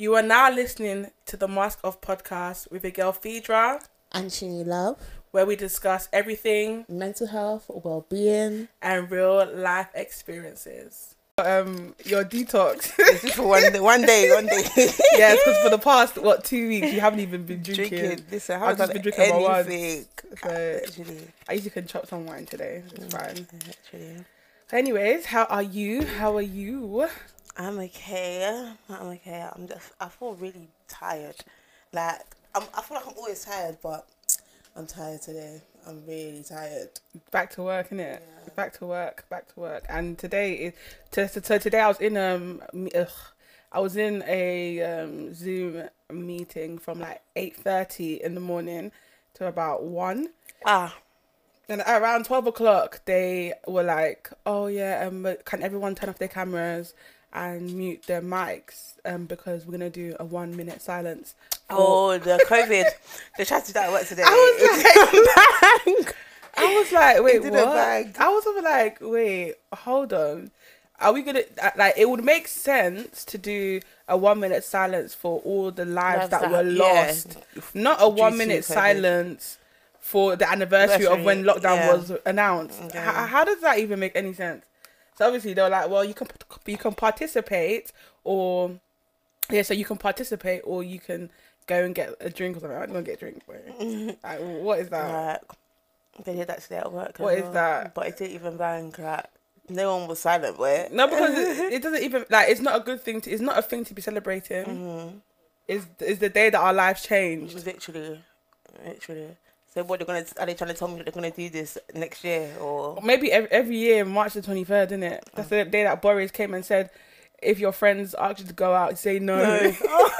You are now listening to the Mask Off podcast with your girl Phaedra, and Chini Love, where we discuss everything mental health, well being. and real life experiences. Um, your detox. This is for one day, one day, one day. yes, because for the past what two weeks you haven't even been drinking. drinking. Listen, I I've just been drinking my wine. anything. So- Actually, I usually can chop some wine today. It's fine. actually, Anyways, how are you? How are you? I'm okay. I'm okay. I'm just. I feel really tired. Like I'm. I feel like I'm always tired, but I'm tired today. I'm really tired. Back to work, innit? Back to work, back to work. And today is so, so, so today I was in um ugh, I was in a um Zoom meeting from like eight thirty in the morning to about one. Ah, And around twelve o'clock, they were like, "Oh yeah, um, can everyone turn off their cameras and mute their mics? Um, because we're gonna do a one minute silence." for-" oh, the COVID. they tried to do that at work today. I was like, I was like, wait, what? I was like, wait, hold on. Are we gonna uh, like? It would make sense to do a one minute silence for all the lives Lives that that- were yeah. lost, not a one minute silence for the anniversary of when lockdown yeah. was announced. Okay. H- how does that even make any sense? So obviously they were like, well, you can you can participate or yeah, so you can participate or you can go and get a drink or something. I'm gonna get a drink. Bro. like, what is that? Like, they did that today at work. What is well. that? But it didn't even bang. Like, no one was silent. Where? No, because it, it doesn't even like it's not a good thing to. It's not a thing to be celebrating. Mm-hmm. It's it's the day that our lives changed. Literally, literally. So what they're gonna? Are they trying to tell me that they're gonna do this next year or? Maybe every, every year, March the twenty third, isn't it? That's the day that Boris came and said, if your friends ask you to go out, say no. No.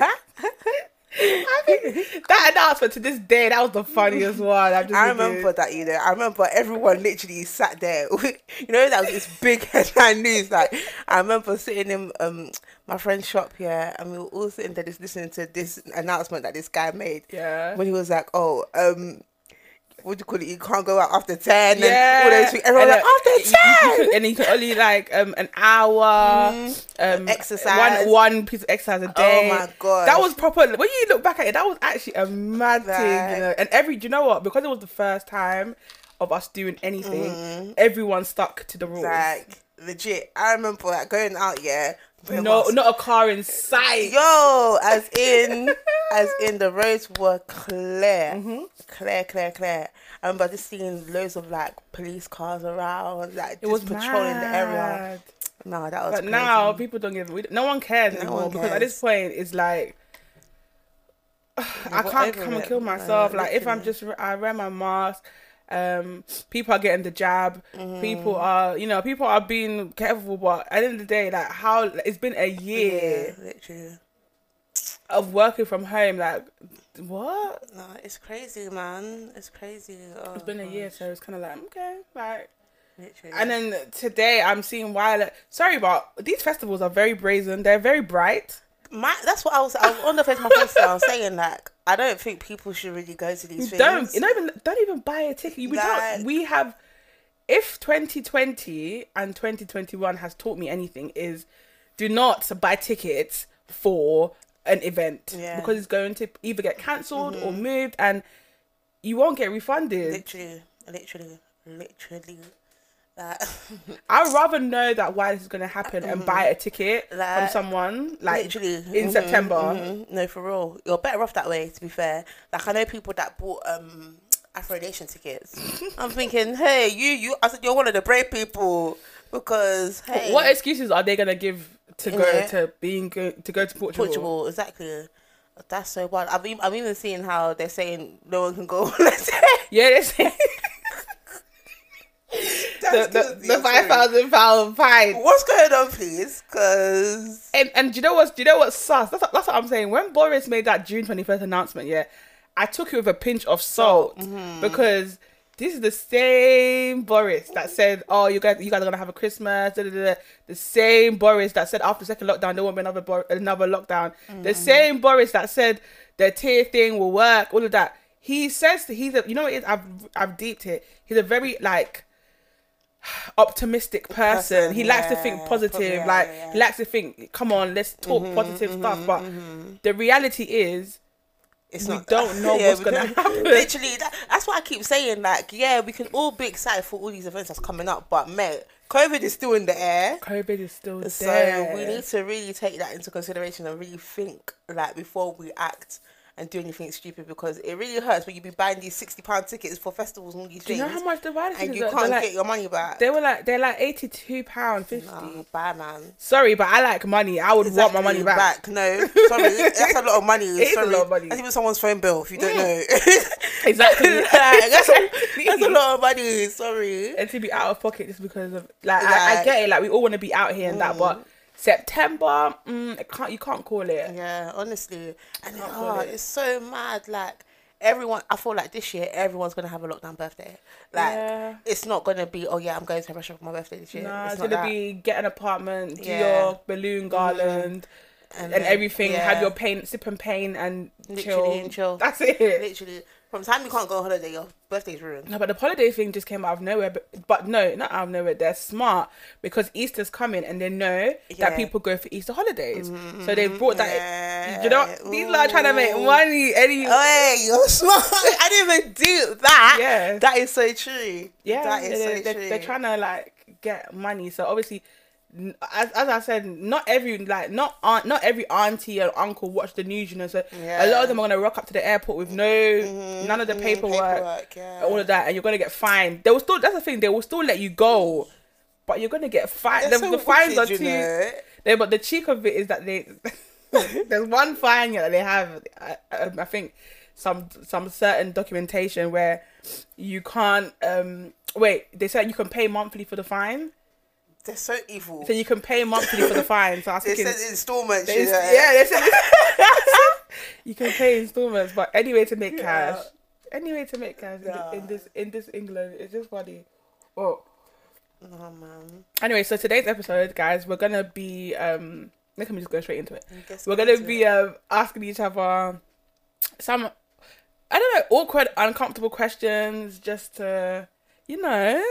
I think that announcement to this day, that was the funniest one. I thinking- remember that, you know. I remember everyone literally sat there. you know, that was this big headline news. Like, I remember sitting in um my friend's shop here, and we were all sitting there just listening to this announcement that this guy made. Yeah. When he was like, "Oh, um, what do you call it? You can't go out after ten. Yeah, and all those things. Everyone And like after you- you ten. could- and you can only like um an hour um Exercise. one one piece of exercise a day. Oh my god, That was proper. When you look back at it, that was actually a mad thing. You know? And every, do you know what? Because it was the first time of us doing anything, everyone stuck to the rules. like legit. I remember like going out. Yeah, no, not a car in sight. Yo, as in, as in the roads were clear, Mm-hmm. clear, clear, clear. I remember just seeing loads of like police cars around, like It just was patrolling the area. No, that was. But crazy. now people don't give. No one cares No anymore one because at this point it's like. I can't come and kill myself. like if I'm just, I wear my mask. Um, people are getting the jab. Mm-hmm. People are, you know, people are being careful. But at the end of the day, like how it's been a year yeah, literally. of working from home. Like what? No, it's crazy, man. It's crazy. Oh, It's been a year, so it's kind of like okay, like. Literally. And then today I'm seeing why. Like, Sorry, but these festivals are very brazen. They're very bright. My, that's what I was. I was on the face of my face. I was saying like, I don't think people should really go to these things. Don't you not even don't even buy a ticket. We Like- don't. We have. If 2020 and 2021 has taught me anything, is do not buy tickets for an event Yeah. because it's going to either get cancelled or mm-hmm. moved, and you won't get refunded. Literally, literally, literally. I'd rather know that why this is going to happen and buy a ticket from someone like literally in mhm, September. mhm. No, for real, you're better off that way. To be fair, like I know people that bought um Afro Nation tickets. I'm thinking, hey, you, you. I said you're one of the brave people because hey, What excuses are they gonna give to go Yeah. to being go, to go to Portugal? Portugal exactly. That's so bad. I've even, I'm even seeing how they're saying no one can go. Yeah, they say the, the, the five thousand pound fine. What's going on, please? Because And and do you know what? Do you know what's sus? That's what, that's what I'm saying. When Boris made that June twenty first announcement, yeah, I took it with a pinch of salt mm-hmm. because this is the same Boris that said, "Oh, you guys, you guys are gonna have a Christmas." Da, da, da. The same Boris that said after the second lockdown there won't be another Bor- another lockdown. Mm-hmm. The same Boris that said the tier thing will work. All of that. He says that he's a, you know what it is. I've I've deeped it. He's a very like optimistic person. Person, he likes to think positive. yeah, like yeah, yeah. he likes to think, come on, let's talk mm-hmm, positive mm-hmm, stuff. But mm-hmm. the reality is, It's we not. don't know Yeah, what's gonna happen. Literally, that, that's why I keep saying. Like, yeah, we can all be excited for all these events that's coming up, but mate, COVID is still in the air. COVID is still So there. we need to really take that into consideration and really think like before we act and do anything stupid because it really hurts when you be buying these sixty pound tickets for festivals and all these Do you know how much the virus and you can't like- get your money back. They were like they're like eighty two pound fifty. Nah, bye man. Sorry, but I like money. I would want my money Exactly, back. No, sorry, that's a lot of money. is a lot of money. Mm. That's even someone's phone bill if you don't know. Exactly. Like, that's, a, Exactly. that's a lot of money. Sorry. and to be out of pocket just because of like I, I get it. Like we all want to be out here and that, but September, mm, I can't you can't call it. Yeah, honestly, and oh, it. it's so mad. Like everyone, I feel like this year everyone's gonna have a lockdown birthday. Like Yeah. it's not gonna be. Oh yeah, I'm going to a Russia for my birthday this year. Nah, it's it's, gonna that. be get an apartment, do Yeah. Mm-hmm. your balloon garland and, then- everything. yeah. Have your paint, sip and paint, and Literally chill. and chill. That's it. literally from time you can't go on holiday, your birthday's ruined. No, but the holiday thing just came out of nowhere. But, but no, not out of nowhere. They're smart because Easter's coming and they know Yeah. that people go for Easter holidays. Mm-hmm, so they brought that. Yeah. You know, these are trying to make money. Any Oh, hey, you're smart. I didn't even do that. Yeah. that is so true. yeah, that is they, so they, true. they're trying to like get money. So obviously, as, as I said, not every like not aunt, not every auntie or uncle watch the news. You know, so a lot Mm-hmm. of them are gonna rock up to the airport with no none of the Mhm, paperwork. yeah. all of that, and you're gonna get fined. They will still. That's the thing. They will still let you go, but you're gonna get fined. The, so the fines are too. know. They, but the cheek of it is that they. there's one fine that they have. I, I, I think some some certain documentation where you can't. um Wait, they said you can pay monthly for the fine. They're so evil. So you can pay monthly for the fine. So I was They thinking, said installments. they- yeah, they said you can pay installments, but anyway to make cash. Anyway to make cash in, Yeah. in this in this England, it's just funny. Well, Oh man. anyway, so today's episode, guys, we're gonna be um. Let me just go straight into it. We're gonna to be um asking each other some, I don't know, awkward, uncomfortable questions, just to you know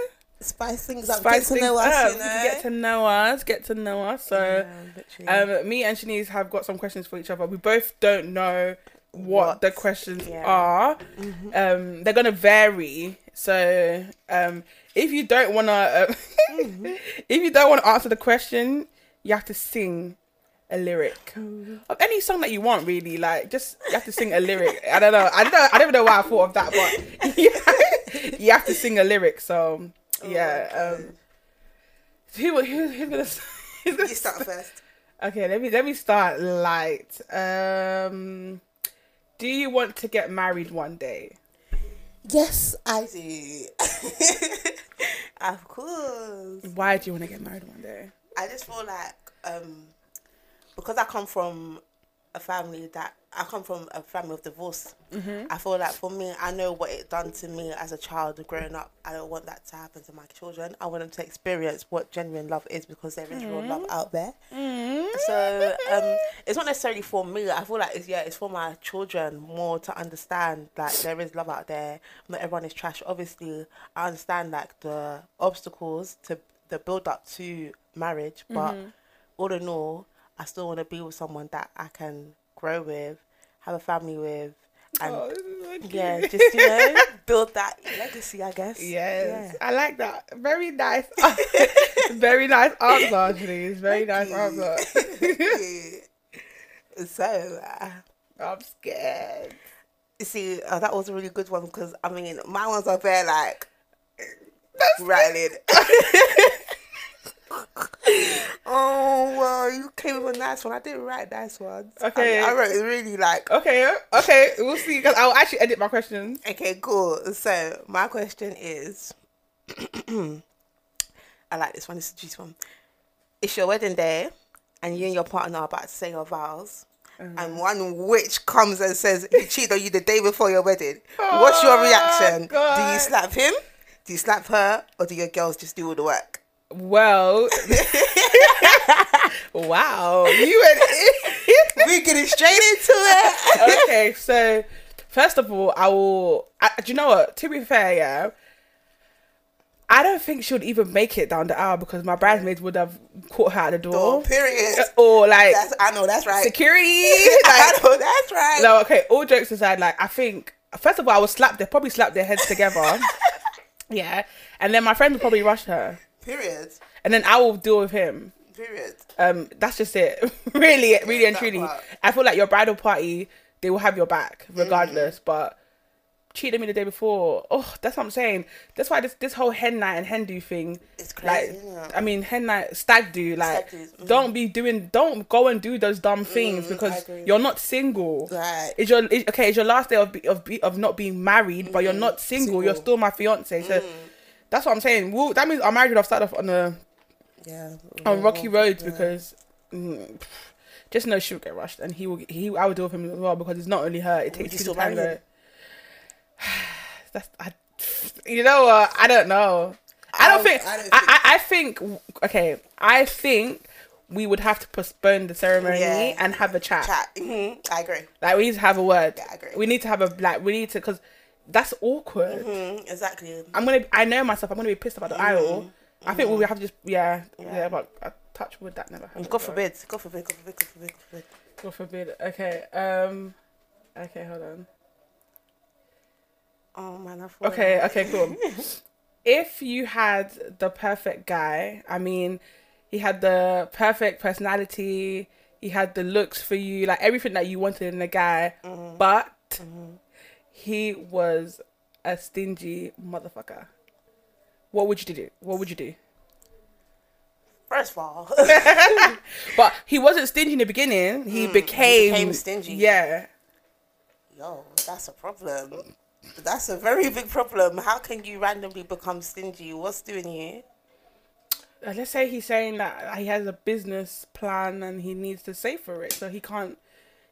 spice things up. spice get to know us. You know. get to know us, get to know us. So. Yeah. Um, me and Shanice have got some questions for each other. We both don't know what, What? the questions Yeah. are. Um, they're gonna vary. So, um, if you don't wanna, um, if you don't wanna answer the question, you have to sing a lyric of any song that you want. Really, like just you have to sing a lyric. I don't know. I don't know. I don't even know why I thought of that, but yeah, you have to sing a lyric. So, yeah. Um, who, who, who's gonna? Who's gonna you start first. Okay, let me let me start light. Um, do you want to get married one day? Yes, I do. of course. Why do you want to get married one day? I just feel like um, because I come from a family that I come from a family of divorce. Mm-hmm. I feel like for me, I know what it done to me as a child growing up. I don't want that to happen to my children. I want them to experience what genuine love is because there is real love mm-hmm. out there. Mm-hmm. So um, it's not necessarily for me. I feel like it's yeah, it's for my children more to understand that there is love out there. Not everyone is trash. Obviously, I understand like the obstacles to the build up to marriage, but all in all, I still want to be with someone that I can grow with, have a family with, and Oh, yeah, just you know, build that legacy. I guess. Yes, I like that. Very nice. very nice answer. It's very nice answer. So. Uh, I'm scared. You see, uh, that was a really good one because I mean, my ones are very like rattling. oh well, you came with a nice one. I didn't write nice ones. I- Okay. I, wrote really like. Okay, okay, we'll see. Because I'll actually edit my questions. Okay, cool. So my question is, I like this one. This is a juicy one. It's your wedding day, and you and your partner are about to say your vows. And mm-hmm. one witch comes and says he cheated on you the day before your wedding. What's your Oh, reaction? Do you slap him? Do you slap her? Or do your girls just do all the work? Well, wow, you and we getting straight into it. okay, so first of all, I will. I, do you know what? To be fair, yeah, I don't think she would even make it down the aisle because my bridesmaids would have caught her at the door. Oh, period. Uh, or like That's I know that's right. security. I know that's right. no, okay, all jokes aside, like I think first of all I would slap they probably slap their heads together. yeah. And then my friend would probably rush her. Period. And then I will deal with him. Period. Um, that's just it. really, really and truly. part. I feel like your bridal party, they will have your back regardless. Mm. But cheating me the day before, oh, that's what I'm saying. That's why this this whole hen night and hen do thing. It's crazy. isn't it? I mean, hen night, stag do. Like, mhm. don't be doing, don't go and do those dumb things Mm, because you're not single. Right. It's your is, okay. It's your last day of be, of be, of not being married, but you're not single. You're Mm, Single. Mm. still my fiance. So that's what I'm saying. Well, that means our marriage would have started off on a Yeah. on rocky roads because mm, just know she would get rushed, and he will. He I would deal with him as well because it's not only her. It takes you two to tango. That's I, you know what? I don't know. I don't I- think. I don't I, I, I think. Okay, I think we would have to postpone the ceremony Yeah. and have a chat. Chat. hmm I agree. Like we need to have a word. Yeah, I agree. We need to have a like. We need to because that's awkward. hmm Exactly. I'm gonna. I know myself. I'm gonna be pissed about the aisle. I think we'll have to just. Yeah. Yeah. Yeah. but I touch wood that never happened. God forbid. God forbid. God forbid. God forbid. God forbid. God forbid. Okay. Um. Okay. Hold on. Oh man, I. Okay. Okay. Cool. if you had the perfect guy, I mean, he had the perfect personality. He had the looks for you, like everything that you wanted in a guy, but he was a stingy motherfucker. What would you do? What would you do? First of all, But he wasn't stingy in the beginning. He became, became stingy. Yeah. yo, that's a problem. That's a very big problem. How can you randomly become stingy? What's doing you? Uh, let's say he's saying that he has a business plan and he needs to save for it, so he can't.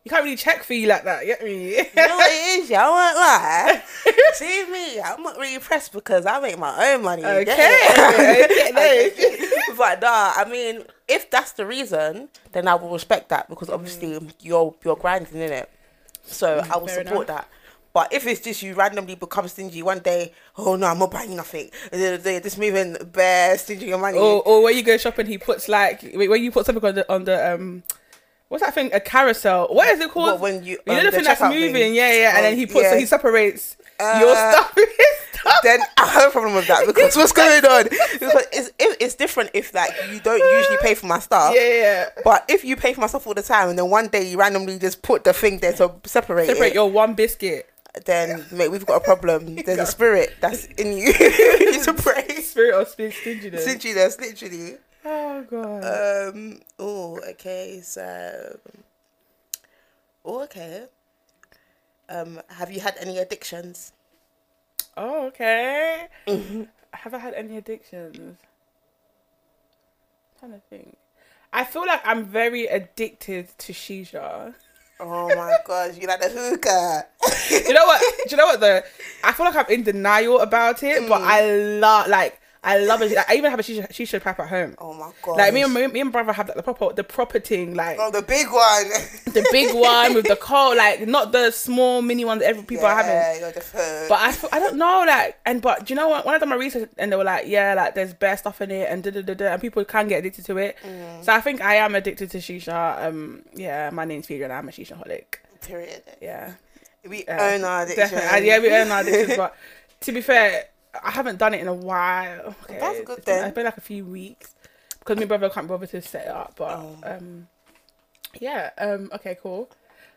He can't really check for you like that. You get me? You know what it is? Y'all won't lie. See me, I'm not really impressed because I make my own money. you get? Okay, okay, but nah, I mean, if that's the reason, then I will respect that because obviously you're you're grinding in it. So I will Mm. support that. But if it's just you randomly become stingy one day, oh no, I'm not buying nothing. The other day, Just moving bare stingy your money. or or when you go shopping, he puts like when you put something on the on the um. What's that thing? A carousel. What is it called? When you- you know um, the the thing that's moving, thing? yeah, yeah, and then he puts yeah. he separates your Uh, stuff with his stuff. then I have a problem with that because what's going on? Because it's it's different if like you don't usually pay for my stuff. yeah, yeah. But if you pay for my stuff all the time and then one day you randomly just put the thing there to separate, Separate it, your one biscuit. then mate, we've got a problem. There's a spirit that's in you. you need to pray. Spirit of stin- stinginess. Stinginess, literally. Oh god. Um. Oh, okay. So. Oh, okay. Um. Have you had any addictions? Oh, okay. Mm-hmm. Have I had any addictions? trying to think. I feel like I'm very addicted to shisha. Oh my gosh, you like the hookah? You know what? Do you know what though? I feel like I'm in denial about it, but I love like I love it. Like, I even have a shisha, shisha pipe at home. Oh my god. Like me and me, me and brother have like, the proper the proper thing, like Oh, the big one. the big one with the coal, like not the small mini ones that every people are having. Yeah, you're the. But I don't know, like, and but do you know what? When I done my research, and they were like, yeah, like there's bare stuff in it, and da da da da, and people can get addicted to it. Mm. So I think I am addicted to shisha. Um, yeah, my name's and I'm a shisha holic. Period. Yeah, We yeah. own our addiction. Definitely, yeah, we own our addictions. but to be fair, I haven't done it in a while. Okay, That's good it's been, then. It's been like a few weeks because my brother can't bother to set it up. But Oh. um, yeah, um, okay, cool.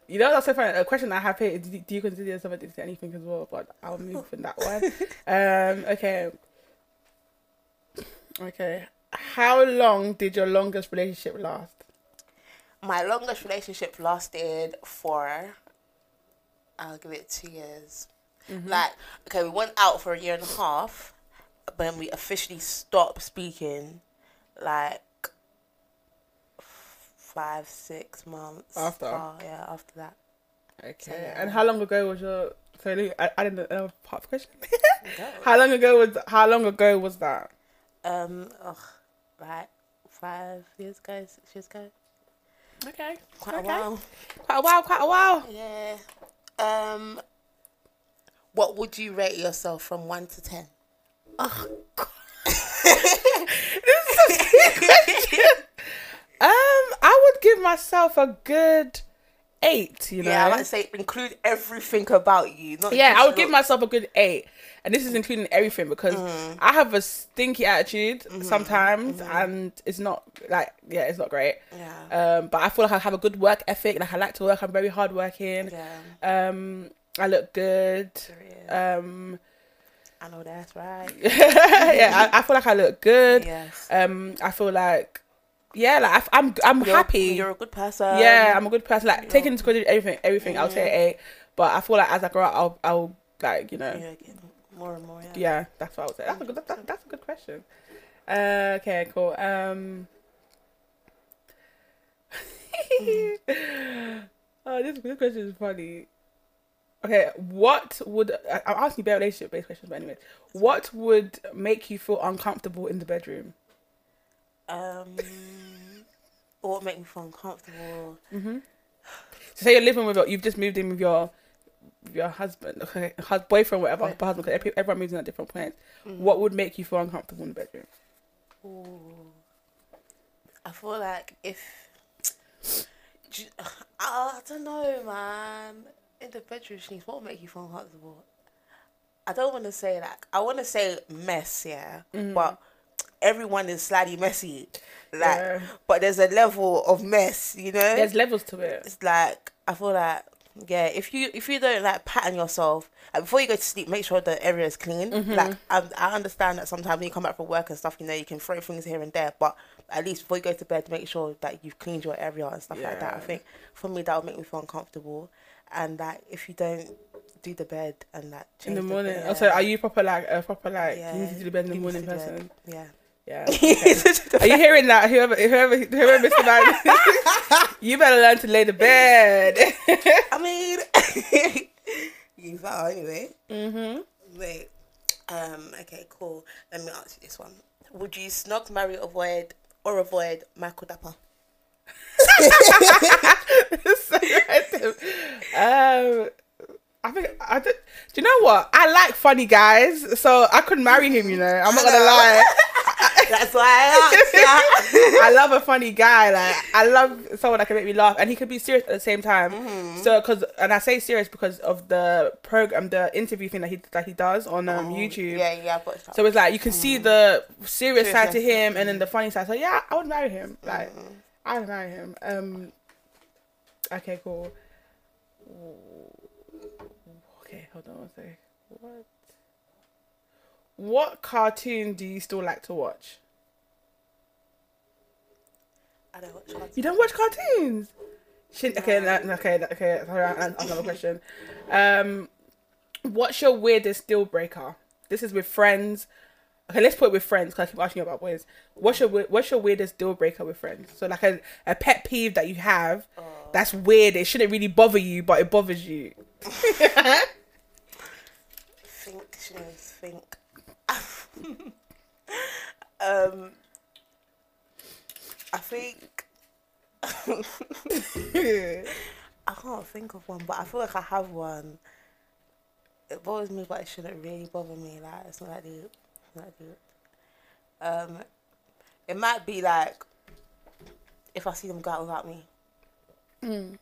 You know, that's so funny. A question I have here is: Do do you consider yourself addicted to anything as well? But I'll move from that one. Um, okay, okay. How long did your longest relationship last? My longest relationship lasted for, I'll give it two years. Mm-hmm. Like, okay, we went out for a year and a half, but then we officially stopped speaking, like five, six months After? Oh yeah, after that. Okay. yeah. And how long ago was your? So I, I didn't know part of the question. Go. how long ago was? How long ago was that? Um, ugh, like five years ago, six years ago, Okay. quite okay. a while. Quite a while. Quite a while. Yeah. Um, what would you rate yourself from one to ten? Oh God. this is Um, I would give myself a good eight. You know. Yeah, I to say include everything about you. Not Yeah, I would give myself a good eight. And this is including everything because Mm. I have a stinky attitude Mm-hmm. sometimes and it's not like yeah, it's not great. Yeah. Um but I feel like I have a good work ethic, like I like to work, I'm very hardworking. Yeah. Um I look good. Um I know that's right. yeah, I, I feel like I look good. Yes. Um I feel like yeah, like I, am I'm You're- happy. You're a good person. yeah, I'm a good person. Like you're- taking into consideration everything, everything, I'll say eight. But I feel like as I grow up, I'll, I'll like you know, You're more and more. Yeah. yeah, that's what I would say. That's a good, that, that- that's a good question. Uh, okay, cool. Um, oh, this this question is funny. Okay, what would I- I'm asking you bare relationship based questions, but anyway, what would make you feel uncomfortable in the bedroom? Um, or what make me feel uncomfortable? Mm-hmm. So say you're living with your, you've just moved in with your with your husband, okay, hus- boyfriend, whatever, Right. husband. Because everyone moves in at different points. Mm. What would make you feel uncomfortable in the bedroom? Ooh. I feel like if I don't know, man. In the bedroom, Shanice, what would make you feel uncomfortable? I don't want to say like I want to say mess, yeah, but everyone is slightly messy, like. Yeah. But there's a level of mess, you know. There's levels to it. it's like I feel like yeah, if you if you don't like pattern yourself like, before you go to sleep, make sure the area is clean. Mm-hmm. Like I, I understand that sometimes when you come back from work and stuff, you know you can throw things here and there, but at least before you go to bed, make sure that you've cleaned your area and stuff like that. I think for me that would make me feel uncomfortable, and that if you don't do the bed and like in the morning. bed, Also, are you proper like a proper like Yeah, you need to do the bed in the morning the person? bed. Yeah. Yeah. Are you hearing that? Whoever, whoever, whoever, Mr. Man, you better learn to lay the bed. I mean, you vow anyway. mhm. Wait. Um. Okay. Cool. Let me ask you this one. Would you snog, marry, avoid, or avoid Michael Dapaah? Um, I think I did. Do you know what? I like funny guys, so I could marry him. You know, I'm not gonna lie. That's why I asked. I love a funny guy. Like I love someone that can make me laugh, and he could be serious at the same time. Mm-hmm. So, because and I say serious because of the program, the interview thing that he that he does on um, YouTube. Oh, Yeah. Yeah. I've. So it's like you can see the serious side to him, and then the funny side. So yeah, I would marry him. Like Mm-hmm. I would marry him. Um. Okay. Cool. Okay, hold on one second. What? What cartoon do you still like to watch? I don't watch cartoons. You don't watch cartoons? Shin- okay, no, okay, no, okay. Sorry, I- I- another question. Um, what's your weirdest deal breaker? This is with friends. Okay, let's put it with friends because I keep asking you about boys. What's your What's your weirdest deal breaker with friends? So like a, a pet peeve that you have that's weird. It shouldn't really bother you, but it bothers you. Think, think. um. I think I can't think of one, but I feel like I have one. It bothers me, but it shouldn't really bother me. Like it's not like deep. It's not that deep. Um, it might be like if I see them go out without me.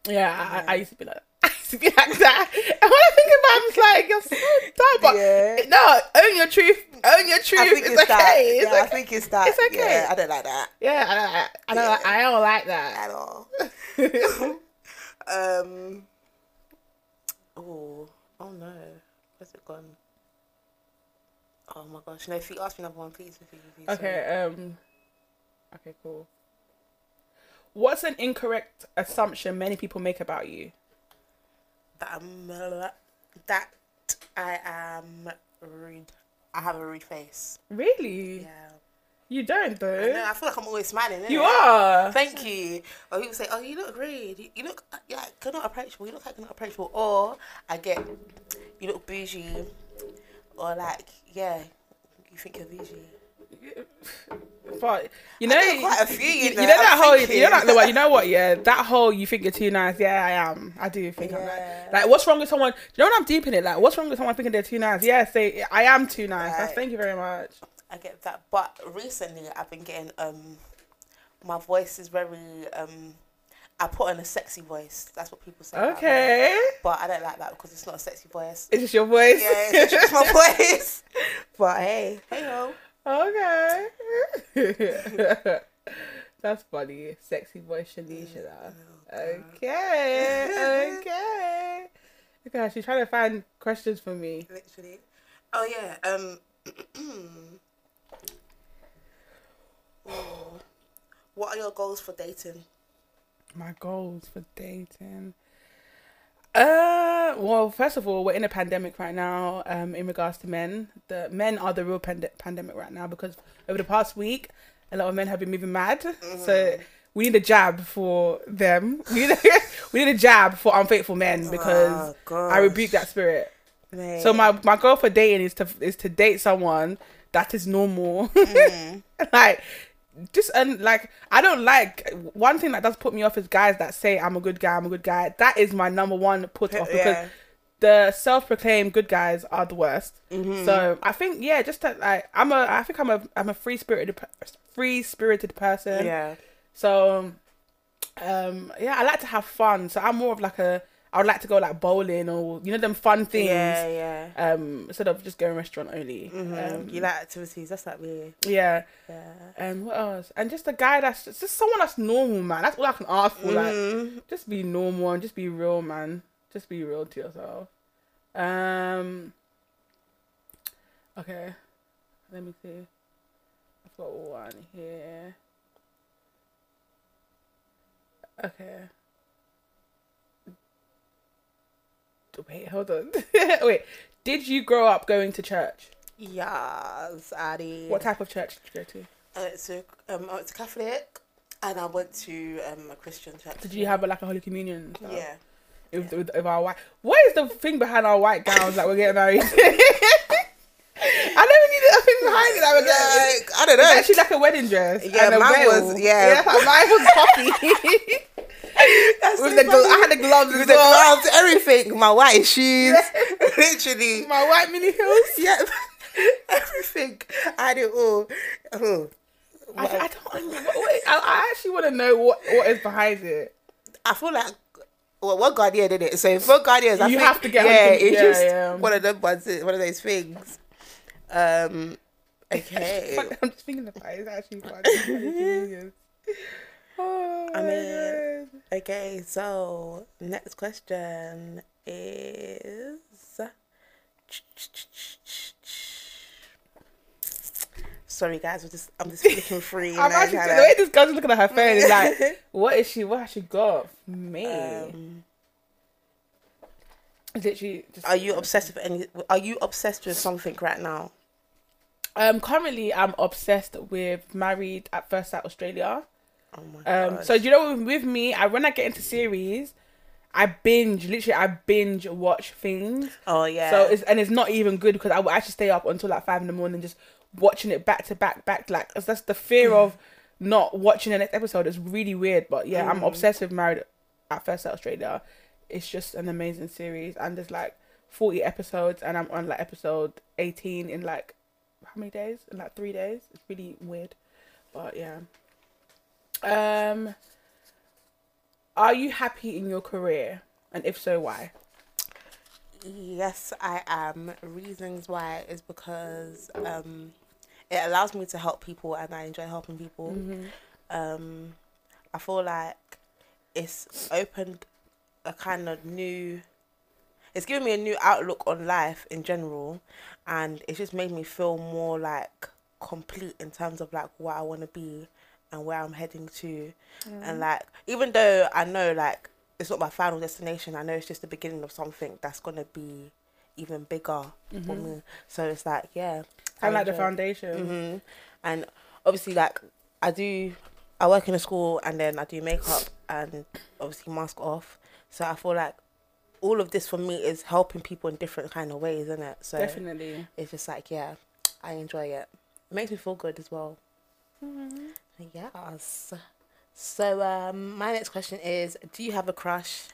yeah, I, I used to be like. I used to be like that. And when I think about it, I'm just like, you're so dumb. But Yeah. no, own your truth. Own your truth. I think it's, it's, okay. that. It's yeah, I think it's that. It's okay. Yeah, I don't like that Yeah, I don't, I don't, I don't like that. at all. um. Oh, oh no, where's it gone? Oh my gosh! No, if you ask me number one, please. Please, please, please, sorry. Okay, um, okay, cool. What's an incorrect assumption many people make about you? That I'm that I am rude. I have a rude face. Really? Yeah. You don't I though. know. I feel like I'm always smiling. You innit? are. Thank you. Or people say, "Oh, you look rude. You, you look uh, yeah, you're not approachable. You look like you're not approachable." Or I get, "You look bougie," or like, "Yeah, you think you're bougie." But you know, quite a few, you you, know, know that whole. thinking. You know that the? You know what? Yeah, that whole. You think you're too nice? Yeah, I am. I do think I'm Yeah. like. Like, what's wrong with someone? You know what I'm deep in it? Like, what's wrong with someone thinking they're too nice? Yeah, say I am too nice. Right. thank you very much. I get that. But recently, I've been getting um, my voice is very um, I put on a sexy voice. That's what people say. Okay. But I don't like that because it's not a sexy voice. Is this your voice? Yeah, it's just my voice. But hey, hey ho. Okay. That's funny. Sexy voice Shanisha. Okay. Okay. Okay, she's trying to find questions for me. Literally. Oh yeah. Um. oh. What are your goals for dating? My goals for dating. Uh, well, first of all, we're in a pandemic right now. Um, in regards to men, the men are the real pand- pandemic right now because over the past week, a lot of men have been moving mad. So we need a jab for them. We need a, we need a jab for unfaithful men because Oh, I rebuke that spirit. So my my goal for dating is to is to date someone that is normal. Mm. like just and like I don't like one thing that does put me off is guys that say I'm a good guy, I'm a good guy. That is my number one put off because Yeah. the self-proclaimed good guys are the worst. Mm-hmm. So I think yeah, just that like I'm a I think I'm a I'm a free spirited free spirited person. Yeah. So, um, yeah, I like to have fun. So I'm more of like a, I would like to go like bowling or you know them fun things. Yeah, yeah. Um, instead of just going restaurant only. Mhm. Um, you like activities? That's like me. yeah. Yeah. And what else? And just a guy that's just, just someone that's normal, man. That's all I can ask for. Like, Mhm. just be normal and just be real, man. Just be real to yourself. Um. Okay, let me see. I've got one here. Okay. Wait, hold on. Wait, did you grow up going to church? Yes, Addy. What type of church did you go to? I went to um, I went to Catholic, and I went to um, a Christian church. Did you have a, like a Holy Communion? and stuff? Yeah. with, with, with our white. What is the thing behind our white gowns that we're getting married? I never knew the thing behind it that we're. Like, I don't know. It's actually like a wedding dress. Yeah, mine was- yeah. like mine was poppy. That's with so the funny. I had the gloves with as the gloves, everything. My white shoes, literally. My white mini heels. Yeah, everything. I had it all. Oh. I, I don't. Wait, I, I actually want to know what what is behind it. I feel like well, what Guardian did it? So for Guardians, I You think, have to get yeah, it's yeah, just yeah. one of them ones, one of those things. Um, okay. I'm just thinking about it. It's actually funny. Oh, I mean- God. Okay, so next question is. Sorry, guys. We're just I'm just flicking free. I'm actually the way this girl's looking at her phone is like, what is she? What has she got? for Me. um, literally just are you obsessed with any? Are you obsessed with something right now? um currently i'm obsessed with married at first sight australia Oh my um so do you know with, with me i when i get into series i binge literally i binge watch things. Oh yeah. so it's and it's not even good because i will actually stay up until like five in the morning just watching it back to back back like 'cause that's the fear of not watching the next episode. Is really weird but yeah i'm Mm. obsessed with married at first sight australia. It's just an amazing series and there's like 40 episodes and i'm on like episode 18 in like how many days? In like three days? It's really weird but yeah um are you happy in your career and if so why Yes, I am. Reasons why is because um, it allows me to help people, and I enjoy helping people. Um, I feel like it's opened a kind of new. It's given me a new outlook on life in general, and it's just made me feel more like complete in terms of like what I want to be and where I'm heading to, and like even though I know like it's not my final destination, I know it's just the beginning of something that's gonna be even bigger for me. So it's like yeah, i like the foundation hmm And obviously, like I do, I work in a school and then I do makeup and obviously mask off. So I feel like all of this for me is helping people in different kind of ways, isn't it? So definitely If it's just like yeah, I enjoy it. It makes me feel good as well. Yes. So um, my next question is: Do you have a crush?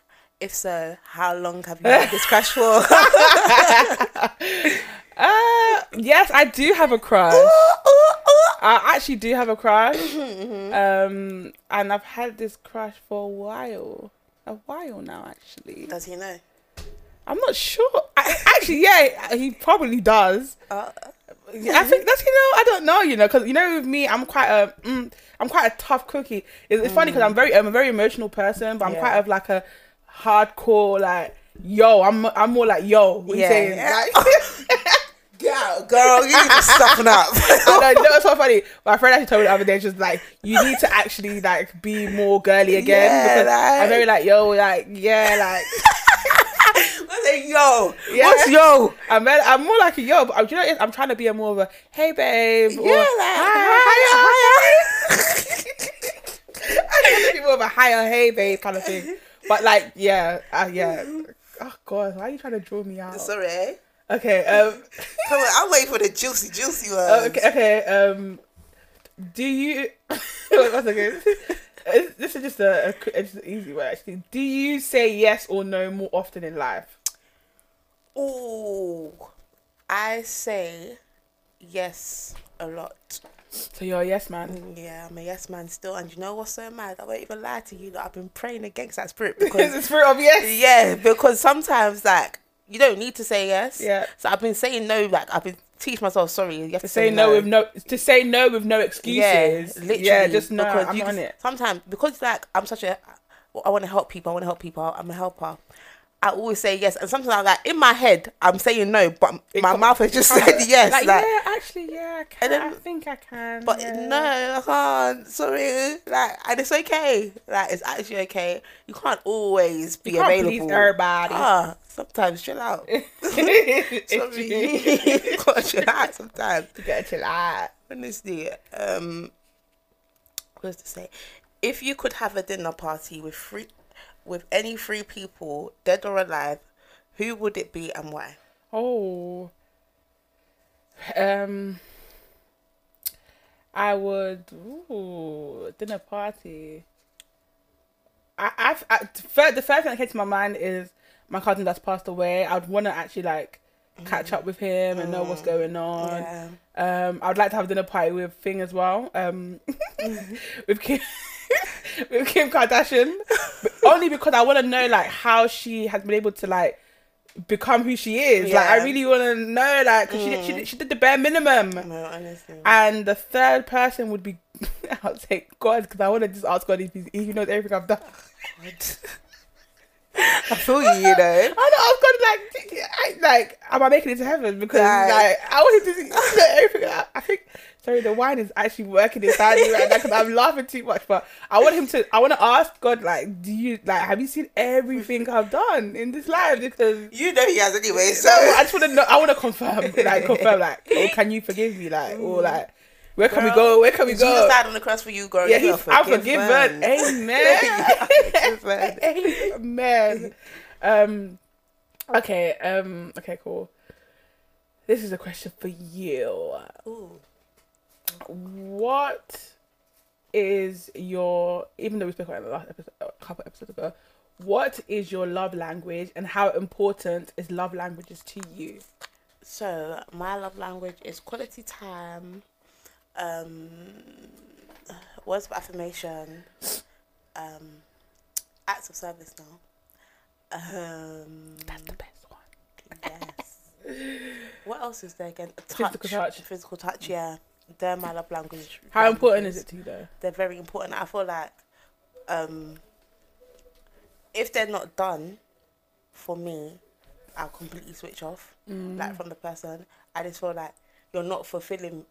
If so, how long have you had this crush for? Uh, yes, I do have a crush. Ooh, I actually do have a crush. Mm-hmm. Um, and I've had this crush for a while. A while now, actually. Does he know? I'm not sure. I, actually, yeah, he probably does. Uh, I think that's you know I don't know you know because you know with me I'm quite a mm, I'm quite a tough cookie. It's, it's funny because I'm very I'm a very emotional person, but I'm Yeah. quite of like a hardcore like yo. I'm I'm more like yo. What Yeah. you saying? Yeah. Like, girl, girl, you need to stiffen up. I know, you know what's so funny? My friend actually told me the other day, she was like, "You need to actually like be more girly again." Yeah, because like- I'm very like, yo, like, yeah, like, I say, yo, Yeah. what's yo? I'm, I'm more like a yo, but you know, what it is? I'm trying to be a more of a, hey, babe, or, Yeah, like, hi, hi, hi, I'm trying to be more of a higher hey, babe kind of thing. But like, yeah, uh, yeah. Oh God, why are you trying to draw me out? Sorry, eh? Okay, um, Come on, I'm waiting for the juicy, juicy ones. oh, okay, okay. Um, do you? wait one second. This is just a, a, it's an easy one actually. Do you say yes or no more often in life? Ooh, I say yes a lot. So you're a yes man. Mm, yeah, I'm a yes man still, and you know what's so mad? I won't even lie to you that I've been praying against that spirit It's because the spirit of yes. yeah, because sometimes like you don't need to say yes. Yeah. So I've been saying no. Like I've been teaching myself. Sorry, you have To say no with no to say no with no excuses. Yeah, literally. Yeah, just no. I'm on can- it. Sometimes because like I'm such a, I want to help people. I want to help people. I'm a helper. I always say yes, and sometimes I'm like in my head I'm saying no, but It my mouth has just said yes. Like, Like, yeah, actually, yeah, I can. then- I think I can. but yeah. no, I can't. Sorry, like, and it's okay. Like, it's actually okay. You can't always be You can't available. please everybody. Ah, sometimes chill out. Sorry, you gotta chill out sometimes. to get to that. Honestly, um, what was to say? If you could have a dinner party with three, with any three people, dead or alive, who would it be and why? Oh. Um. I would. Ooh, dinner party. I, I've, I, the first the first thing that came to my mind is my cousin that's passed away. I'd want to actually like catch up with him and know what's going on. Yeah. Um, I'd like to have a dinner party with Thing as well. Um, with Kim, with Kim Kardashian, only because I want to know like how she has been able to like become who she is. Like I really want to know like 'cause she did, she did, she did the bare minimum. No, honestly. And the third person would be I'll say God because I want to just ask God if he, if he knows everything I've done. I feel you, you know. I know I've got like, I, like, am I making it to heaven? Because Like- like, I want to know everything. I, I think, sorry, the wine is actually working inside me right now because I'm laughing too much. But I want him to. I want to ask God, like, do you like? Have you seen everything I've done in this life? Because You know he has anyway, so. I just want to know. I want to confirm, like, confirm, like, oh, can you forgive me, like, or like, where can we go? Where can we Jesus go? died on the cross for you, girl. Yeah, he's I'm forgiven. Amen. Amen. Um, okay. Um. Okay. Cool. This is a question for you. Ooh. What is your? Even though we spoke about it in the last episode, a couple episodes ago, what is your love language, and how important is love languages to you? So my love language is quality time, um, words of affirmation, um, acts of service now. Um, That's the best one. yes. what else is there again? Touch, Physical touch. Physical touch. Yeah, they're my love language. How important is it to you, though? They're very important. I feel like, um, if they're not done, for me, I'll completely switch off. Mm. Like from the person, I just feel like you're not fulfilling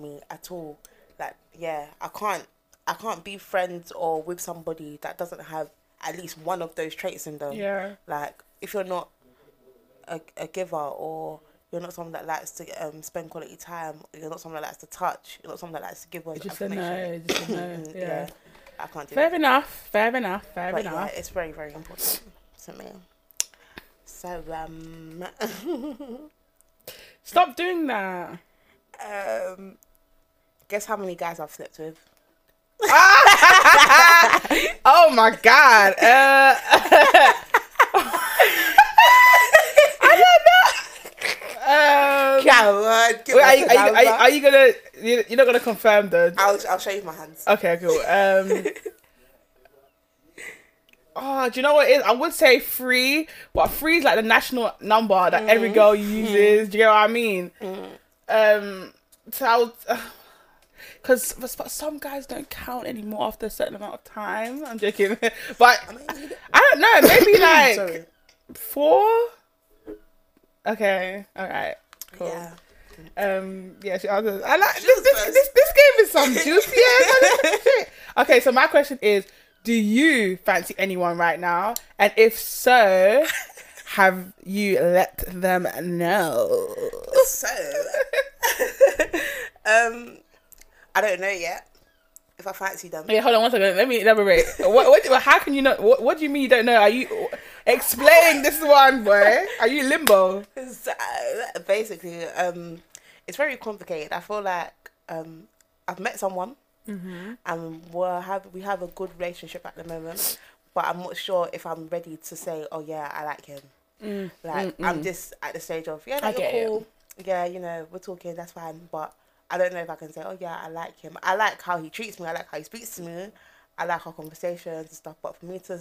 me at all. Like, yeah, I can't, I can't be friends or with somebody that doesn't have at least one of those traits in them. Yeah. Like, if you're not a, a giver or you're not someone that likes to um, spend quality time, you're not someone that likes to touch, you're not someone that likes to give words It's just a no. Just a no. Mm, Yeah. I can't do Fair that. enough. Fair enough. Fair But yeah, enough. it's very, very important to me. So, um, Stop doing that. um, guess how many guys I've slept with? Oh my god. Uh, I don't know. Come on. word. Wait, are, you, are, you, are, you, are you gonna? you- You're not gonna confirm the? I'll, I'll show you my hands. Okay, cool. Um. Oh, do you know what it is? I would say three, but three is like the national number that every mm-hmm. girl hmm. uses. Do you get what I mean? Hmm. Um, so I would, uh, because some guys don't count anymore after a certain amount of time. I'm joking, but I don't know. Maybe like four. Okay, all right, cool. Yeah. Um, yeah, she answered. I like this, this, this. This game is some juicy. Okay, so my question is: Do you fancy anyone right now? And if so, have you let them know? So, um, I don't know yet if I fancy them. Yeah, hold on one second. Let me elaborate. what, what? How can you not? What, what do you mean you don't know? Are you explain this one, boy? Are you limbo? So, basically, um, it's very complicated. I feel like um, I've met someone, and we have we have a good relationship at the moment, but I'm not sure if I'm ready to say, oh yeah, I like him. Like I'm just at the stage of yeah, like, you're get it. cool. Yeah, you know, we're talking. That's fine, but I don't know if I can say, oh yeah, I like him. I like how he treats me. I like how he speaks to me. I like our conversations and stuff. But for me to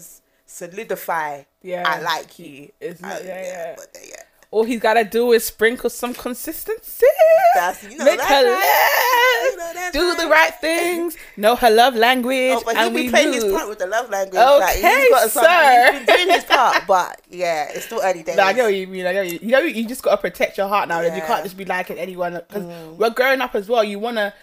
solidify, Yeah. I like you. It's not- I- yeah, yeah. But, yeah. All he's gotta do is sprinkle some consistency. That's- you know Make her right. laugh. You know do the right. right things. Know her love language. Oh, but he'll and be we playing his part with the love language. like, Okay, he's got some, sir. He's been doing his part, but yeah, it's still early days. No, I get what you mean. I what you. You know, you just gotta protect your heart now. and You can't just be liking anyone because Mm. we're growing up as well. You wanna,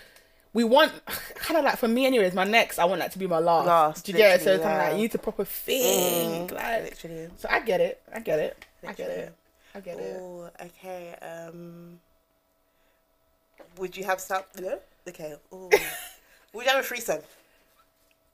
we want kind of like for me, anyways. My next, I want that to be my last. Last, Do you get it? So literally, it's kind of yeah. like you need to proper think. Like, Literally. so I get it. I get it. I get it. I get it. Oh, okay. Um, would you have some? No? Okay. Ooh. would you have a free threesome?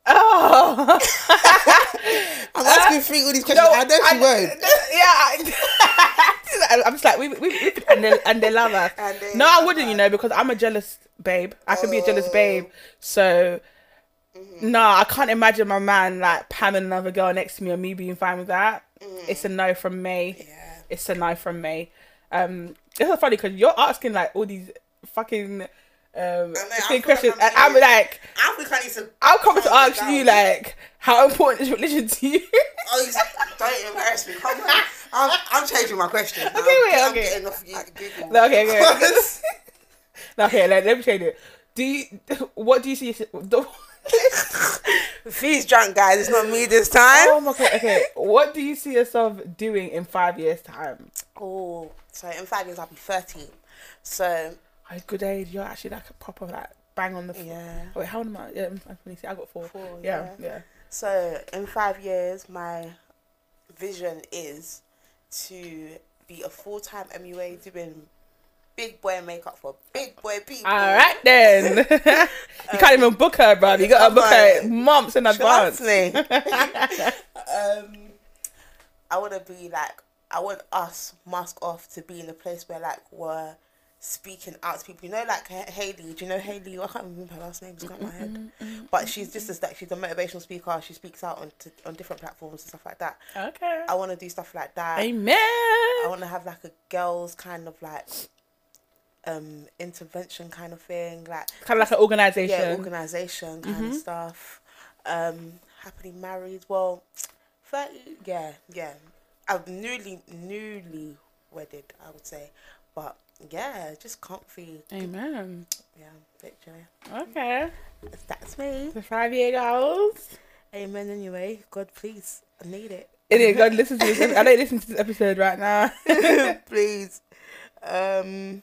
Oh. I'm asking three all these questions. I know she won't. Yeah. I, I'm just like we, we, we and they and they love us. They No, I wouldn't. You know, because I'm a jealous babe. I can be a jealous Oh. babe. So. No, I can't imagine my man like pamming another girl next to me and me being fine with that. It's a no from me. Yeah. It's a no from me. Um, it's so funny because you're asking like all these fucking um I'm thing questions, and I'm like, Africa needs to. I'm coming to ask you like, how important is religion to you? Oh, you- don't embarrass me. Come on. I'm, I'm changing my question. Okay, wait, I'm okay. Off you, Google. No, okay, okay. No, okay, let, let me change it. Do you? What do you see? The, Fee's drunk, guys. It's not me this time. oh my god. Okay, what do you see yourself doing in five years' time? Oh, so in five years I'll be 13. So Oh, good age. You're actually like a proper like bang on the. F- yeah. Wait, how am I? Yeah, I'm I'm 26. I got four. Four, yeah, yeah. yeah. So in five years, my vision is to be a full time MUA doing big boy makeup for big boy people. All right then. you can't even book her, bro. You got to book her on. months in advance. Um, I want to be like I want us mask off to be in a place where like we're speaking out to people. You know, like Haley. Do you know Haley? I can't remember her last name. It's got my head. But she's just as like she's a motivational speaker. She speaks out on t- on different platforms and stuff like that. Okay. I want to do stuff like that. Amen. I want to have like a girls kind of like um intervention kind of thing, like Kind of like an organization. yeah, organization kind of stuff. Um, happily married. Well, thirty. Yeah, yeah. I'm newly newly wedded. I would say, but yeah, just comfy. Amen. Yeah, literally. Okay. That's me. The five year goals. Amen. Anyway, God, please, I need it. Idiot, God, listen to this. I don't listen to this episode right now. please. Um.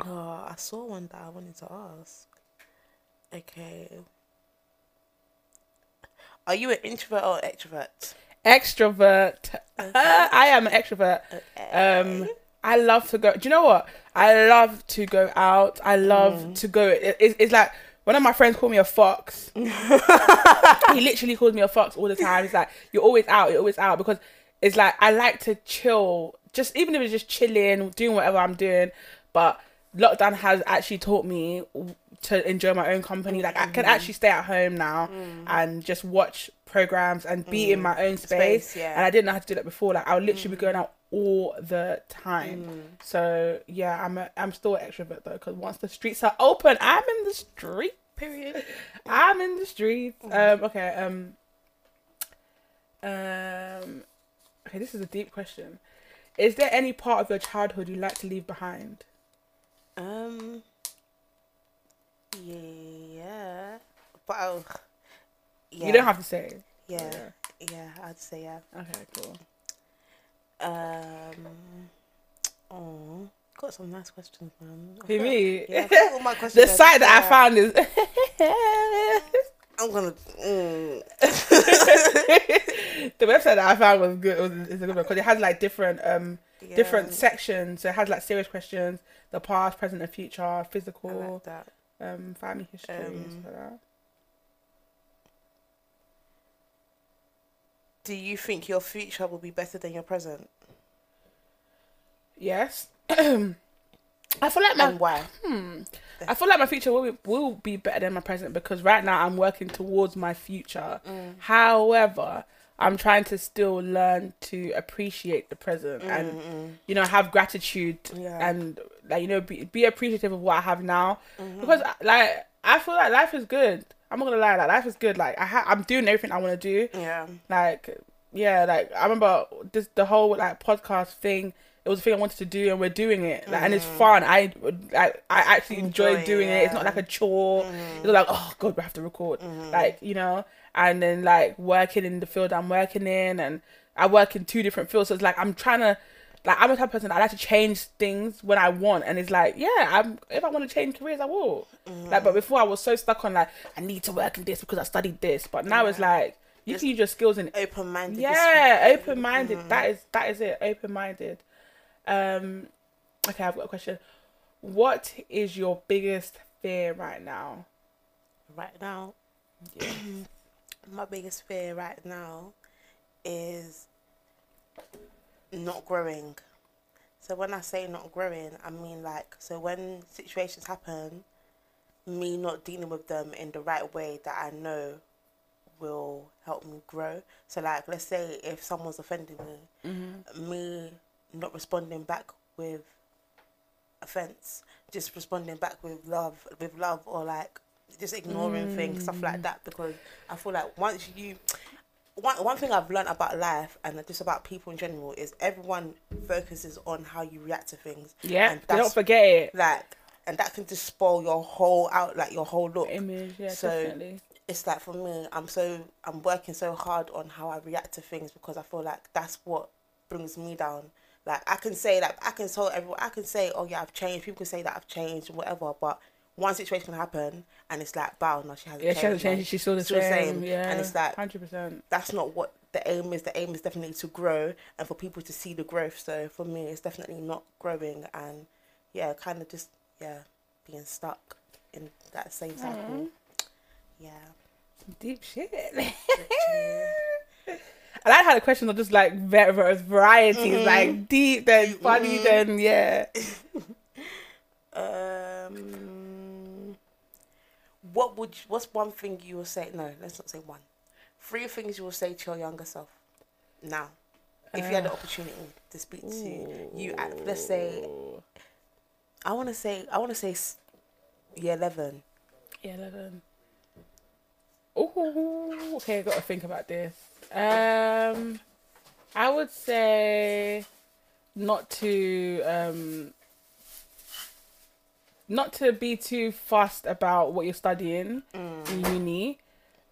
Oh, I saw one that I wanted to ask. Okay. Are you an introvert or extrovert? extrovert. I am an extrovert. Um, I love to go. Do you know what? I love to go out. I love mm. to go. It, it's it's like one of my friends called me a fox. he literally calls me a fox all the time. He's like, "You're always out. You're always out." Because it's like I like to chill. Just even if it's just chilling, doing whatever I'm doing, but lockdown has actually taught me to enjoy my own company. Like I can mm. actually stay at home now mm. and just watch programs and be in my own space. Space, yeah. And I didn't know how to do that before. Like I would literally be going out all the time. So yeah, I'm a, I'm still an extrovert though because once the streets are open, I'm in the street. Period. I'm in the streets. Um. Okay. Um. Um. Okay. This is a deep question. Is there any part of your childhood you'd like to leave behind? Um. Yeah. But oh, yeah. You don't have to say. Yeah. Yeah. I'd say yeah. Okay. Cool. Um. Oh, got some nice questions, man. Who me? Yeah, all my questions. the site that I found is. I'm gonna. Mm. the website that I found was good. It Was, a good one because it has like different um different sections. So it has like serious questions, the past, present, and future, physical, like um, family history, and Um, stuff like that. Do you think your future will be better than your present, Yes. I feel like my and why? hmm, I feel like my future will be, will be better than my present because right now I'm working towards my future. Mm. However, I'm trying to still learn to appreciate the present and Mm-mm. you know have gratitude Yeah. and like you know be, be appreciative of what I have now Mhm. because like I feel like life is good. I'm not gonna lie, like life is good. Like I ha- I'm doing everything I want to do. yeah, Like yeah, like I remember this the whole like podcast thing. It was a thing I wanted to do, and we're doing it. Like, and it's fun. I like I actually enjoy, Mm. Enjoy doing it. It's not like a chore. Mhm. It's like oh god, we have to record. Mhm. Like you know, and then like working in the field I'm working in, and I work in two different fields. So it's like I'm trying to. Like I'm a type of person I like to change things when I want, and it's like, yeah, I'm. If I want to change careers, I will. Mm-hmm. Like, but before I was so stuck on like I need to work in this because I studied this, but now it's like you Just can use your skills in open minded. yeah, open minded. That is that is it. Open minded. Um, okay, I've got a question. What is your biggest fear right now? right now. My biggest fear right now is not growing. So when I say not growing, I mean like so when situations happen, me not dealing with them in the right way that I know will help me grow. So like let's say if someone's offending me, Mm-hmm. me not responding back with offense, just responding back with love, with love, or like just ignoring things, stuff like that. Because I feel like once you, one one thing I've learned about life and just about people in general is everyone focuses on how you react to things. Yeah, and don't forget it. like, and that can just spoil your whole out, like your whole look Image, yeah, So- definitely. it's like for me, I'm so I'm working so hard on how I react to things because I feel like that's what brings me down. Like I can say like I can tell everyone I can say, Oh yeah, I've changed, people can say that I've changed and whatever, but one situation can happen and it's like, wow, no, she hasn't Yeah, changed. she hasn't changed. like, She's still the still the same. same. Yeah, And it's like- hundred percent. that's not what the aim is. The aim is definitely to grow and for people to see the growth. So for me it's definitely not growing and yeah, kind of just yeah, being stuck in that same cycle. Yeah. Some Deep shit. literally. I like how the questions are just like var- var- varieties, Mm-hmm. like deep, then funny, then yeah. Um, what would you, what's one thing you will say? No, let's not say one. Three things you will say to your younger self now, if you had the opportunity to speak to you at let's say, I want to say I want to say year eleven. Yeah, eleven. Oh, okay. I got to think about this. Um, I would say not to um, not to be too fussed about what you're studying mm. in uni.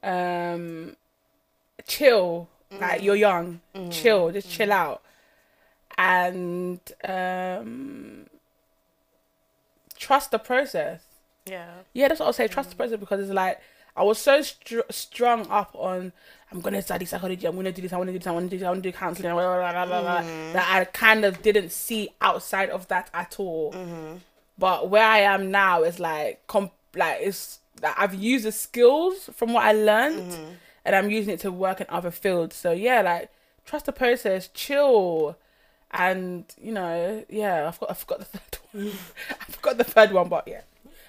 Um, chill. Mm. Like you're young. Mm. Chill. Just chill out. And um, trust the process. Yeah. Yeah, that's what I'll say. Trust the process because it's like I was so str- strung up on I'm gonna study psychology. I'm gonna do this. I want to do this. I want to do this. I want to do counseling. Blah, blah, blah, blah, blah, mm-hmm. That I kind of didn't see outside of that at all. Mm-hmm. But where I am now is like com- like it's like I've used the skills from what I learned, mm-hmm. and I'm using it to work in other fields. So yeah, like trust the process, chill, and you know, yeah, I've got I forgot the third one. I forgot the third one, but yeah,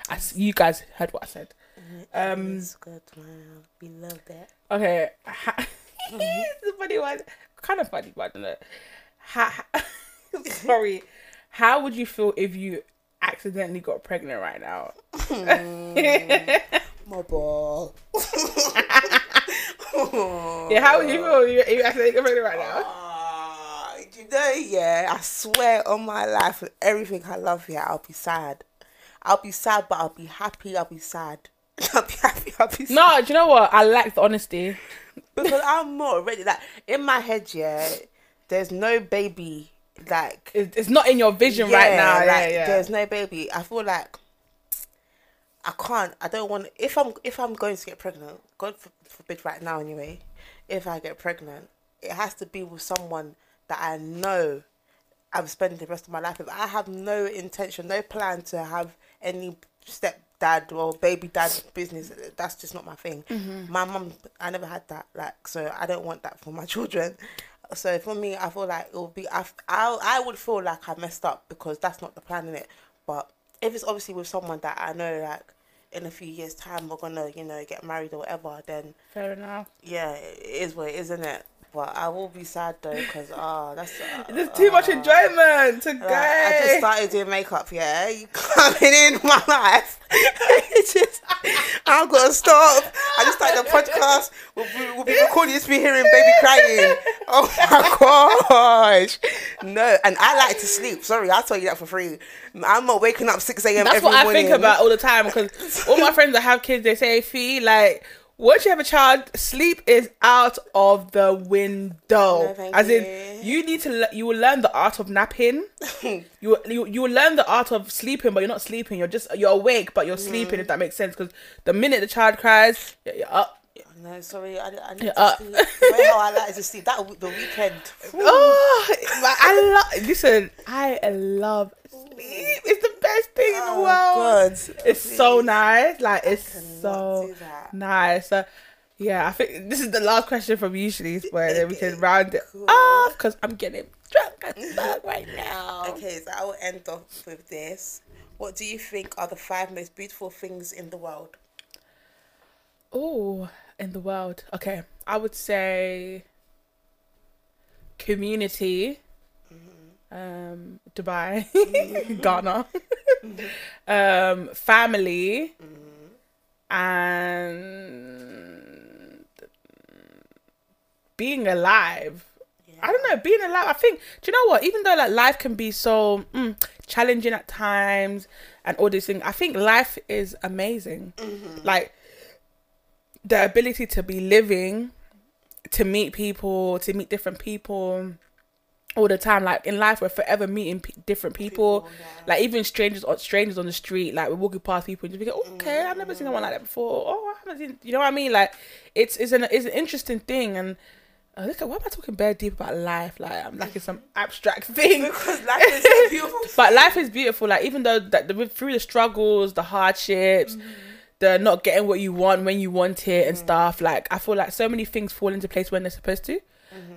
I s you guys heard what I said. Mm-hmm. Um, it's good. We love that. Okay, ha- mm-hmm. it's a funny one, kind of funny, but I don't know. Ha- sorry, how would you feel if you accidentally got pregnant right now? My ball. Yeah, how would you feel if you, accidentally got pregnant right now? Ah, you know, yeah, I swear on my life and everything I love here, I'll be sad. I'll be sad, but I'll be happy. I'll be sad. I'll be happy. I'll be sad. No, do you know what? I like the honesty. because I'm not ready. like in my head. Yeah, there's no baby. Like It's, not in your vision right now. like, yeah, yeah. There's no baby. I feel like I can't. I don't want. If I'm if I'm going to get pregnant, God forbid, right now anyway. If I get pregnant, it has to be with someone that I know I'm spending the rest of my life with. I have no intention, no plan to have any stepdad or baby dad business. That's just not my thing. Mm-hmm. My mum, I never had that. Like, so I don't want that for my children. So for me, I feel like it will be. I, I, I would feel like I messed up because that's not the plan in it. But if it's obviously with someone that I know, like in a few years' time, we're gonna, you know, get married or whatever, then Fair enough. yeah, it is what it is, isn't it? But I will be sad though, because ah, that's uh, There's too much enjoyment to go. like, I just started doing makeup, yeah. You coming in my life. it's just, I've got to stop. I just started the podcast. We'll be, we'll be recording this, be hearing baby crying. Oh my gosh. No, and I like to sleep. Sorry, I'll tell you that for free. I'm not waking up 6 a.m. That's every what I morning. think about all the time because all my friends that have kids, they say, "Fee, like." Once you have a child, sleep is out of the window. No, As in, you. you need to le- you will learn the art of napping. you, you you will learn the art of sleeping, but you're not sleeping. You're just you're awake, but you're sleeping. If that makes sense, because the minute the child cries, you're, you're up. No, sorry, I, I need Yeah, to uh. sleep. How I like to sleep, that the weekend. Oh, I love. Listen, I love the in the Oh, world. God. It's so nice. Like it's so nice. So, yeah, I think this is the last question from usually, but then we can round it Cool. off because I'm getting drunk as fuck right now. Okay, so I will end off with this. What do you think are the five most beautiful things in the world? Oh, in the world. Okay, I would say community. Um, Dubai, Ghana, um, family, and being alive. I don't know, being alive. I think. Do you know what? Even though like life can be so mm, challenging at times and all these things, I think life is amazing. Like the ability to be living, to meet people, to meet different people all the time. Like in life, we're forever meeting p- different people. People, yeah. Like even strangers or strangers on the street. Like we're walking past people and just you think, okay, I've never seen anyone like that before. Oh, I haven't seen. You know what I mean? Like it's it's an it's an interesting thing and. Uh, look at why am I talking bare deep about life? Like I'm like it's some abstract thing. Because life is so beautiful. But life is beautiful. Like even though that the, through the struggles, the hardships, the not getting what you want when you want it and stuff. Like I feel like so many things fall into place when they're supposed to.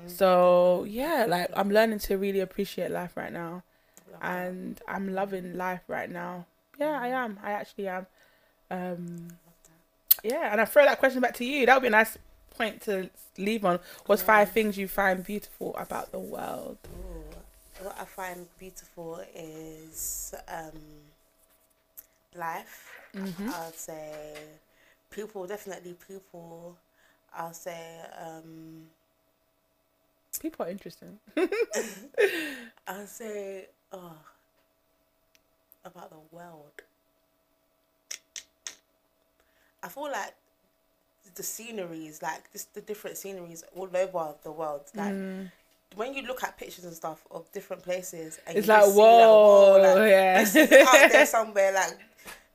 So yeah, like I'm learning to really appreciate life right now, and I'm loving life right now. Yeah, I am. I actually am. Um, yeah, and I throw that question back to you. That would be a nice point to leave on. What's five things you find beautiful about the world? Ooh, what I find beautiful is um, life. I'd say people, definitely people. I'll say um, People are interesting. I'll say oh, about the world. I feel like the sceneries, like this, the different sceneries all over the world. Like mm. when you look at pictures and stuff of different places, and It's like, just see, whoa, like, yeah. this is out there somewhere. Like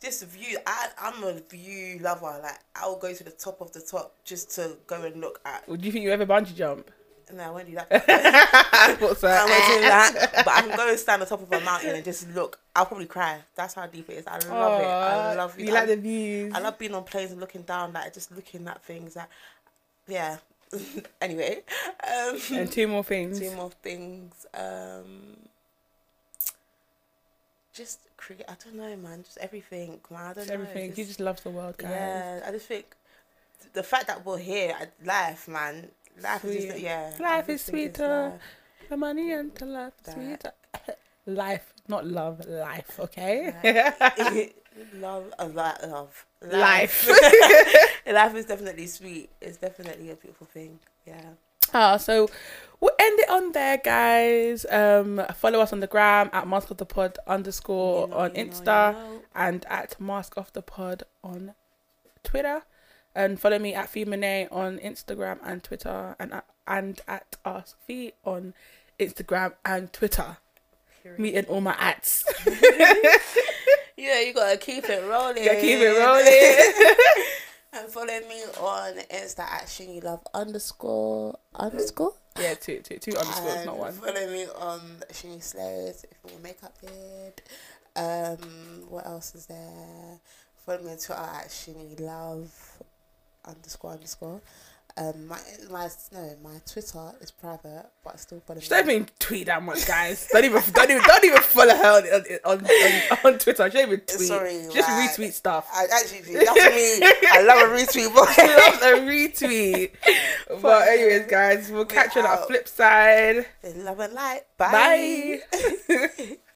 this view, I I'm a view lover. Like I will go to the top of the top just to go and look at. Would you think you ever bungee jump? No, I won't do that. I thought so. I won't do that. But I can go and stand on top of a mountain and just look. I'll probably cry. That's how deep it is. I love it. I love it. You like the views. I love being on planes and looking down, like just looking at things. Like, yeah, anyway, um, And two more things. two more things. Um, just create. I don't know, man. Just everything, man. I don't know. Everything. Just- He just loves the world, guys. yeah, I just think the fact that we're here, I- life, man. Life is just Sweet. yeah. Life is sweeter. life. The money and the love, That- sweeter. Life, not love, life, okay? love, a lot, love, Life. life is definitely sweet. It's definitely a beautiful thing. Yeah. Ah, so we'll end it on there, guys. Um, follow us on the gram at Mask Off the Pod underscore You know, on you know, Insta you know. and at Mask Off the Pod on Twitter. And follow me at Femine on Instagram and Twitter and at, and at Ask Fee on Instagram and Twitter. Me and all my ads. Yeah, you gotta keep it rolling. Yeah, keep it rolling. and follow me on Insta at Shingy Love underscore underscore. yeah, two, two, two underscores, And not one. Follow me on Shingy Slows if you want makeup did. Um, what else is there? Follow me on Twitter at Shingy Love underscore underscore. Um, my my no, my Twitter is private, but I still follow. She don't even tweet that much, guys. Don't even, don't even, don't even follow her on on, on, on Twitter. She don't even tweet. Sorry, Just like- retweet stuff. I actually that's me. I love a retweet, but She loves a retweet. but anyways, guys, we'll catch you on our flip side. love and light. Bye. Bye.